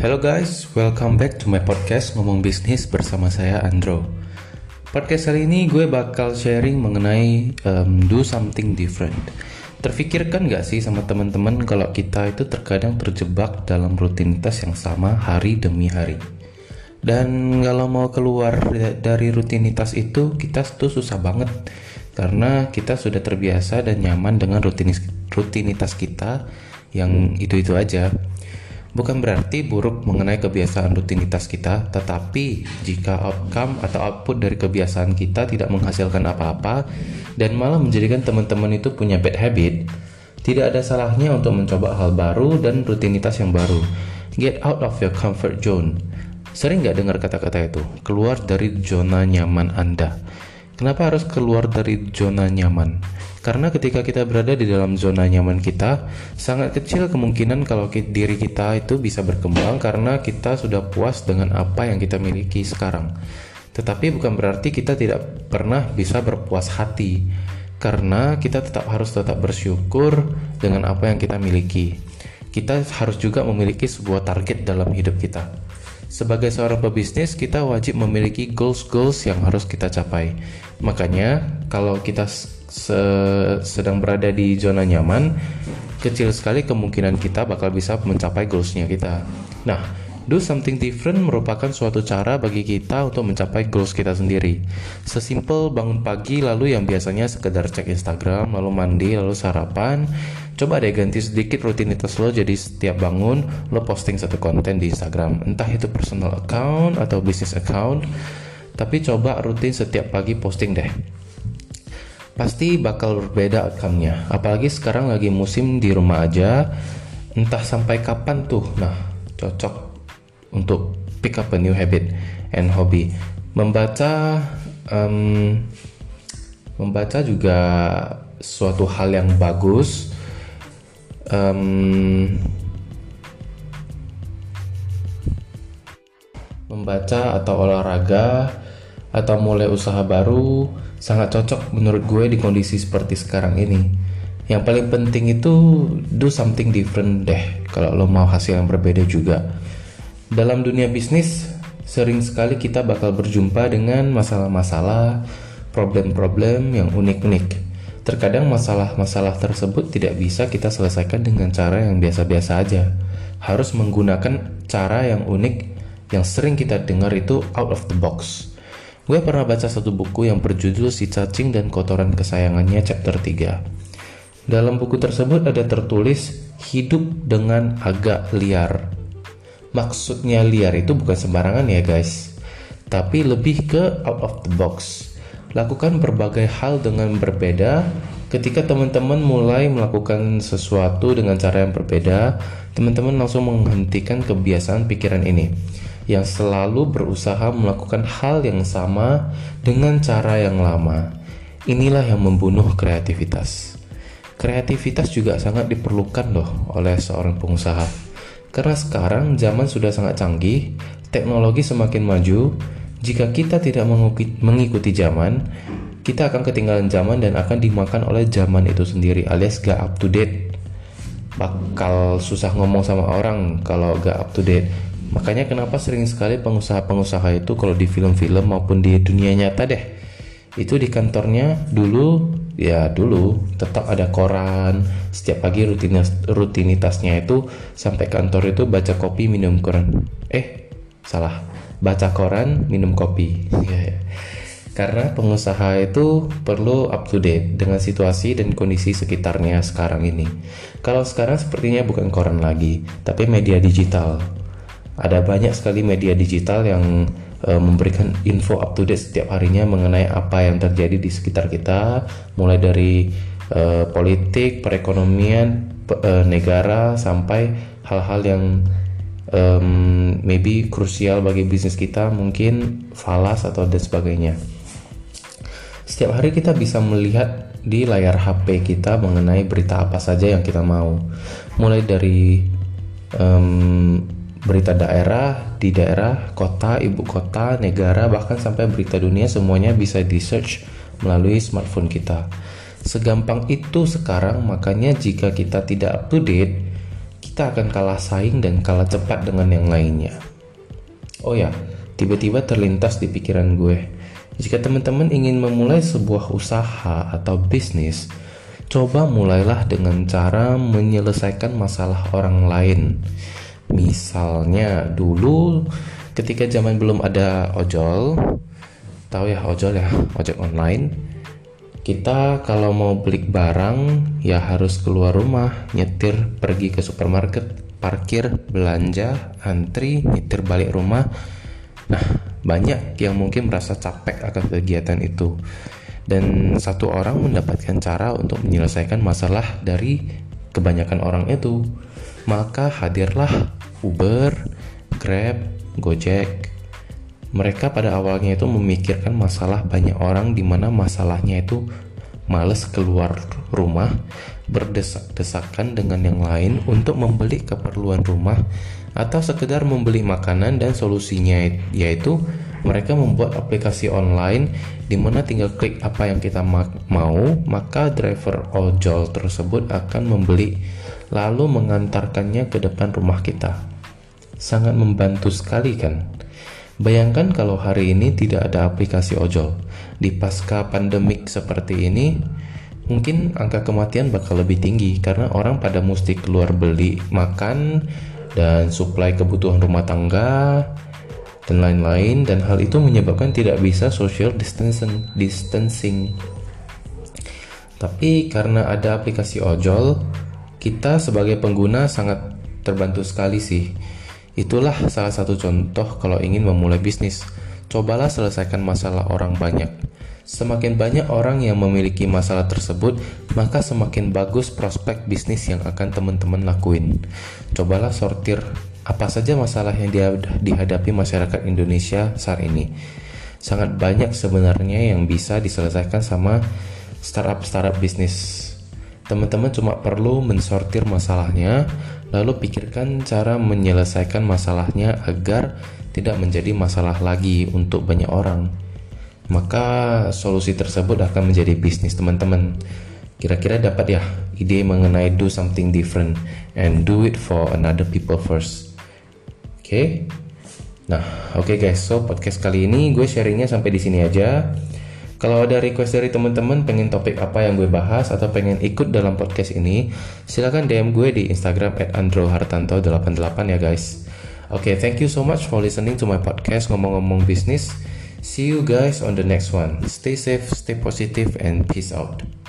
Hello guys, welcome back to my podcast Ngomong Bisnis bersama saya Andro. Podcast kali ini gue bakal sharing mengenai um, do something different. Terfikirkan gak sih sama teman-teman kalau kita itu terkadang terjebak dalam rutinitas yang sama hari demi hari? Dan kalau mau keluar dari rutinitas itu kita tuh susah banget karena kita sudah terbiasa dan nyaman dengan rutinitas kita yang itu-itu aja. Bukan berarti buruk mengenai kebiasaan rutinitas kita, tetapi jika outcome atau output dari kebiasaan kita tidak menghasilkan apa-apa dan malah menjadikan teman-teman itu punya bad habit, tidak ada salahnya untuk mencoba hal baru dan rutinitas yang baru. Get out of your comfort zone. Sering nggak dengar kata-kata itu? Keluar dari zona nyaman Anda. Kenapa harus keluar dari zona nyaman? Karena ketika kita berada di dalam zona nyaman kita, sangat kecil kemungkinan kalau diri kita itu bisa berkembang karena kita sudah puas dengan apa yang kita miliki sekarang. Tetapi bukan berarti kita tidak pernah bisa berpuas hati, karena kita tetap harus tetap bersyukur dengan apa yang kita miliki. Kita harus juga memiliki sebuah target dalam hidup kita. Sebagai seorang pebisnis, kita wajib memiliki goals-goals yang harus kita capai. Makanya, kalau kita se sedang berada di zona nyaman, kecil sekali kemungkinan kita bakal bisa mencapai goalsnya kita. Nah, do something different merupakan suatu cara bagi kita untuk mencapai goals kita sendiri. Sesimpel bangun pagi lalu yang biasanya sekedar cek Instagram, lalu mandi, lalu sarapan, coba deh ganti sedikit rutinitas lo jadi setiap bangun lo posting satu konten di Instagram, entah itu personal account atau business account, tapi coba rutin setiap pagi posting deh pasti bakal berbeda outcome-nya. Apalagi sekarang lagi musim di rumah aja, entah sampai kapan tuh. Nah, cocok untuk pick up a new habit and hobby. Membaca, um, membaca juga suatu hal yang bagus. Um, membaca atau olahraga atau mulai usaha baru sangat cocok menurut gue di kondisi seperti sekarang ini. Yang paling penting itu do something different deh kalau lo mau hasil yang berbeda juga. Dalam dunia bisnis, sering sekali kita bakal berjumpa dengan masalah-masalah, problem-problem yang unik-unik. Terkadang masalah-masalah tersebut tidak bisa kita selesaikan dengan cara yang biasa-biasa aja. Harus menggunakan cara yang unik yang sering kita dengar itu out of the box. Gue pernah baca satu buku yang berjudul Si Cacing dan Kotoran Kesayangannya chapter 3. Dalam buku tersebut ada tertulis hidup dengan agak liar. Maksudnya liar itu bukan sembarangan ya guys, tapi lebih ke out of the box. Lakukan berbagai hal dengan berbeda. Ketika teman-teman mulai melakukan sesuatu dengan cara yang berbeda, teman-teman langsung menghentikan kebiasaan pikiran ini yang selalu berusaha melakukan hal yang sama dengan cara yang lama. Inilah yang membunuh kreativitas. Kreativitas juga sangat diperlukan loh oleh seorang pengusaha. Karena sekarang zaman sudah sangat canggih, teknologi semakin maju. Jika kita tidak mengikuti zaman, kita akan ketinggalan zaman dan akan dimakan oleh zaman itu sendiri alias gak up to date. Bakal susah ngomong sama orang kalau gak up to date. Makanya kenapa sering sekali pengusaha-pengusaha itu kalau di film-film maupun di dunia nyata deh itu di kantornya dulu ya dulu tetap ada koran. Setiap pagi rutinitas, rutinitasnya itu sampai kantor itu baca kopi minum koran. Eh salah baca koran minum kopi. Ya, ya. karena pengusaha itu perlu up to date dengan situasi dan kondisi sekitarnya sekarang ini. Kalau sekarang sepertinya bukan koran lagi tapi media digital. Ada banyak sekali media digital yang uh, memberikan info up to date setiap harinya mengenai apa yang terjadi di sekitar kita, mulai dari uh, politik, perekonomian, uh, negara sampai hal-hal yang um, maybe krusial bagi bisnis kita, mungkin falas atau dan sebagainya. Setiap hari kita bisa melihat di layar HP kita mengenai berita apa saja yang kita mau, mulai dari um, berita daerah, di daerah, kota, ibu kota, negara, bahkan sampai berita dunia semuanya bisa di search melalui smartphone kita. Segampang itu sekarang, makanya jika kita tidak up to date, kita akan kalah saing dan kalah cepat dengan yang lainnya. Oh ya, tiba-tiba terlintas di pikiran gue. Jika teman-teman ingin memulai sebuah usaha atau bisnis, coba mulailah dengan cara menyelesaikan masalah orang lain. Misalnya dulu ketika zaman belum ada ojol, tahu ya ojol ya, ojek online. Kita kalau mau beli barang ya harus keluar rumah, nyetir pergi ke supermarket, parkir, belanja, antri, nyetir balik rumah. Nah, banyak yang mungkin merasa capek akan kegiatan itu. Dan satu orang mendapatkan cara untuk menyelesaikan masalah dari kebanyakan orang itu. Maka hadirlah Uber, Grab, Gojek. Mereka pada awalnya itu memikirkan masalah banyak orang di mana masalahnya itu males keluar rumah, berdesak-desakan dengan yang lain untuk membeli keperluan rumah atau sekedar membeli makanan dan solusinya yaitu mereka membuat aplikasi online di mana tinggal klik apa yang kita mau, maka driver ojol tersebut akan membeli lalu mengantarkannya ke depan rumah kita. Sangat membantu sekali kan? Bayangkan kalau hari ini tidak ada aplikasi ojol. Di pasca pandemik seperti ini, mungkin angka kematian bakal lebih tinggi karena orang pada mesti keluar beli makan dan suplai kebutuhan rumah tangga dan lain-lain dan hal itu menyebabkan tidak bisa social distancing distancing. Tapi karena ada aplikasi ojol, kita sebagai pengguna sangat terbantu sekali sih Itulah salah satu contoh kalau ingin memulai bisnis. Cobalah selesaikan masalah orang banyak. Semakin banyak orang yang memiliki masalah tersebut, maka semakin bagus prospek bisnis yang akan teman-teman lakuin. Cobalah sortir apa saja masalah yang dihadapi masyarakat Indonesia saat ini. Sangat banyak sebenarnya yang bisa diselesaikan sama startup-startup bisnis. Teman-teman cuma perlu mensortir masalahnya, lalu pikirkan cara menyelesaikan masalahnya agar tidak menjadi masalah lagi untuk banyak orang. Maka solusi tersebut akan menjadi bisnis teman-teman. Kira-kira dapat ya ide mengenai do something different and do it for another people first. Oke. Okay? Nah, oke okay guys, so podcast kali ini gue sharingnya sampai di sini aja. Kalau ada request dari teman-teman pengen topik apa yang gue bahas atau pengen ikut dalam podcast ini, silahkan DM gue di Instagram at androhartanto88 ya guys. Oke, okay, thank you so much for listening to my podcast ngomong-ngomong bisnis. See you guys on the next one. Stay safe, stay positive, and peace out.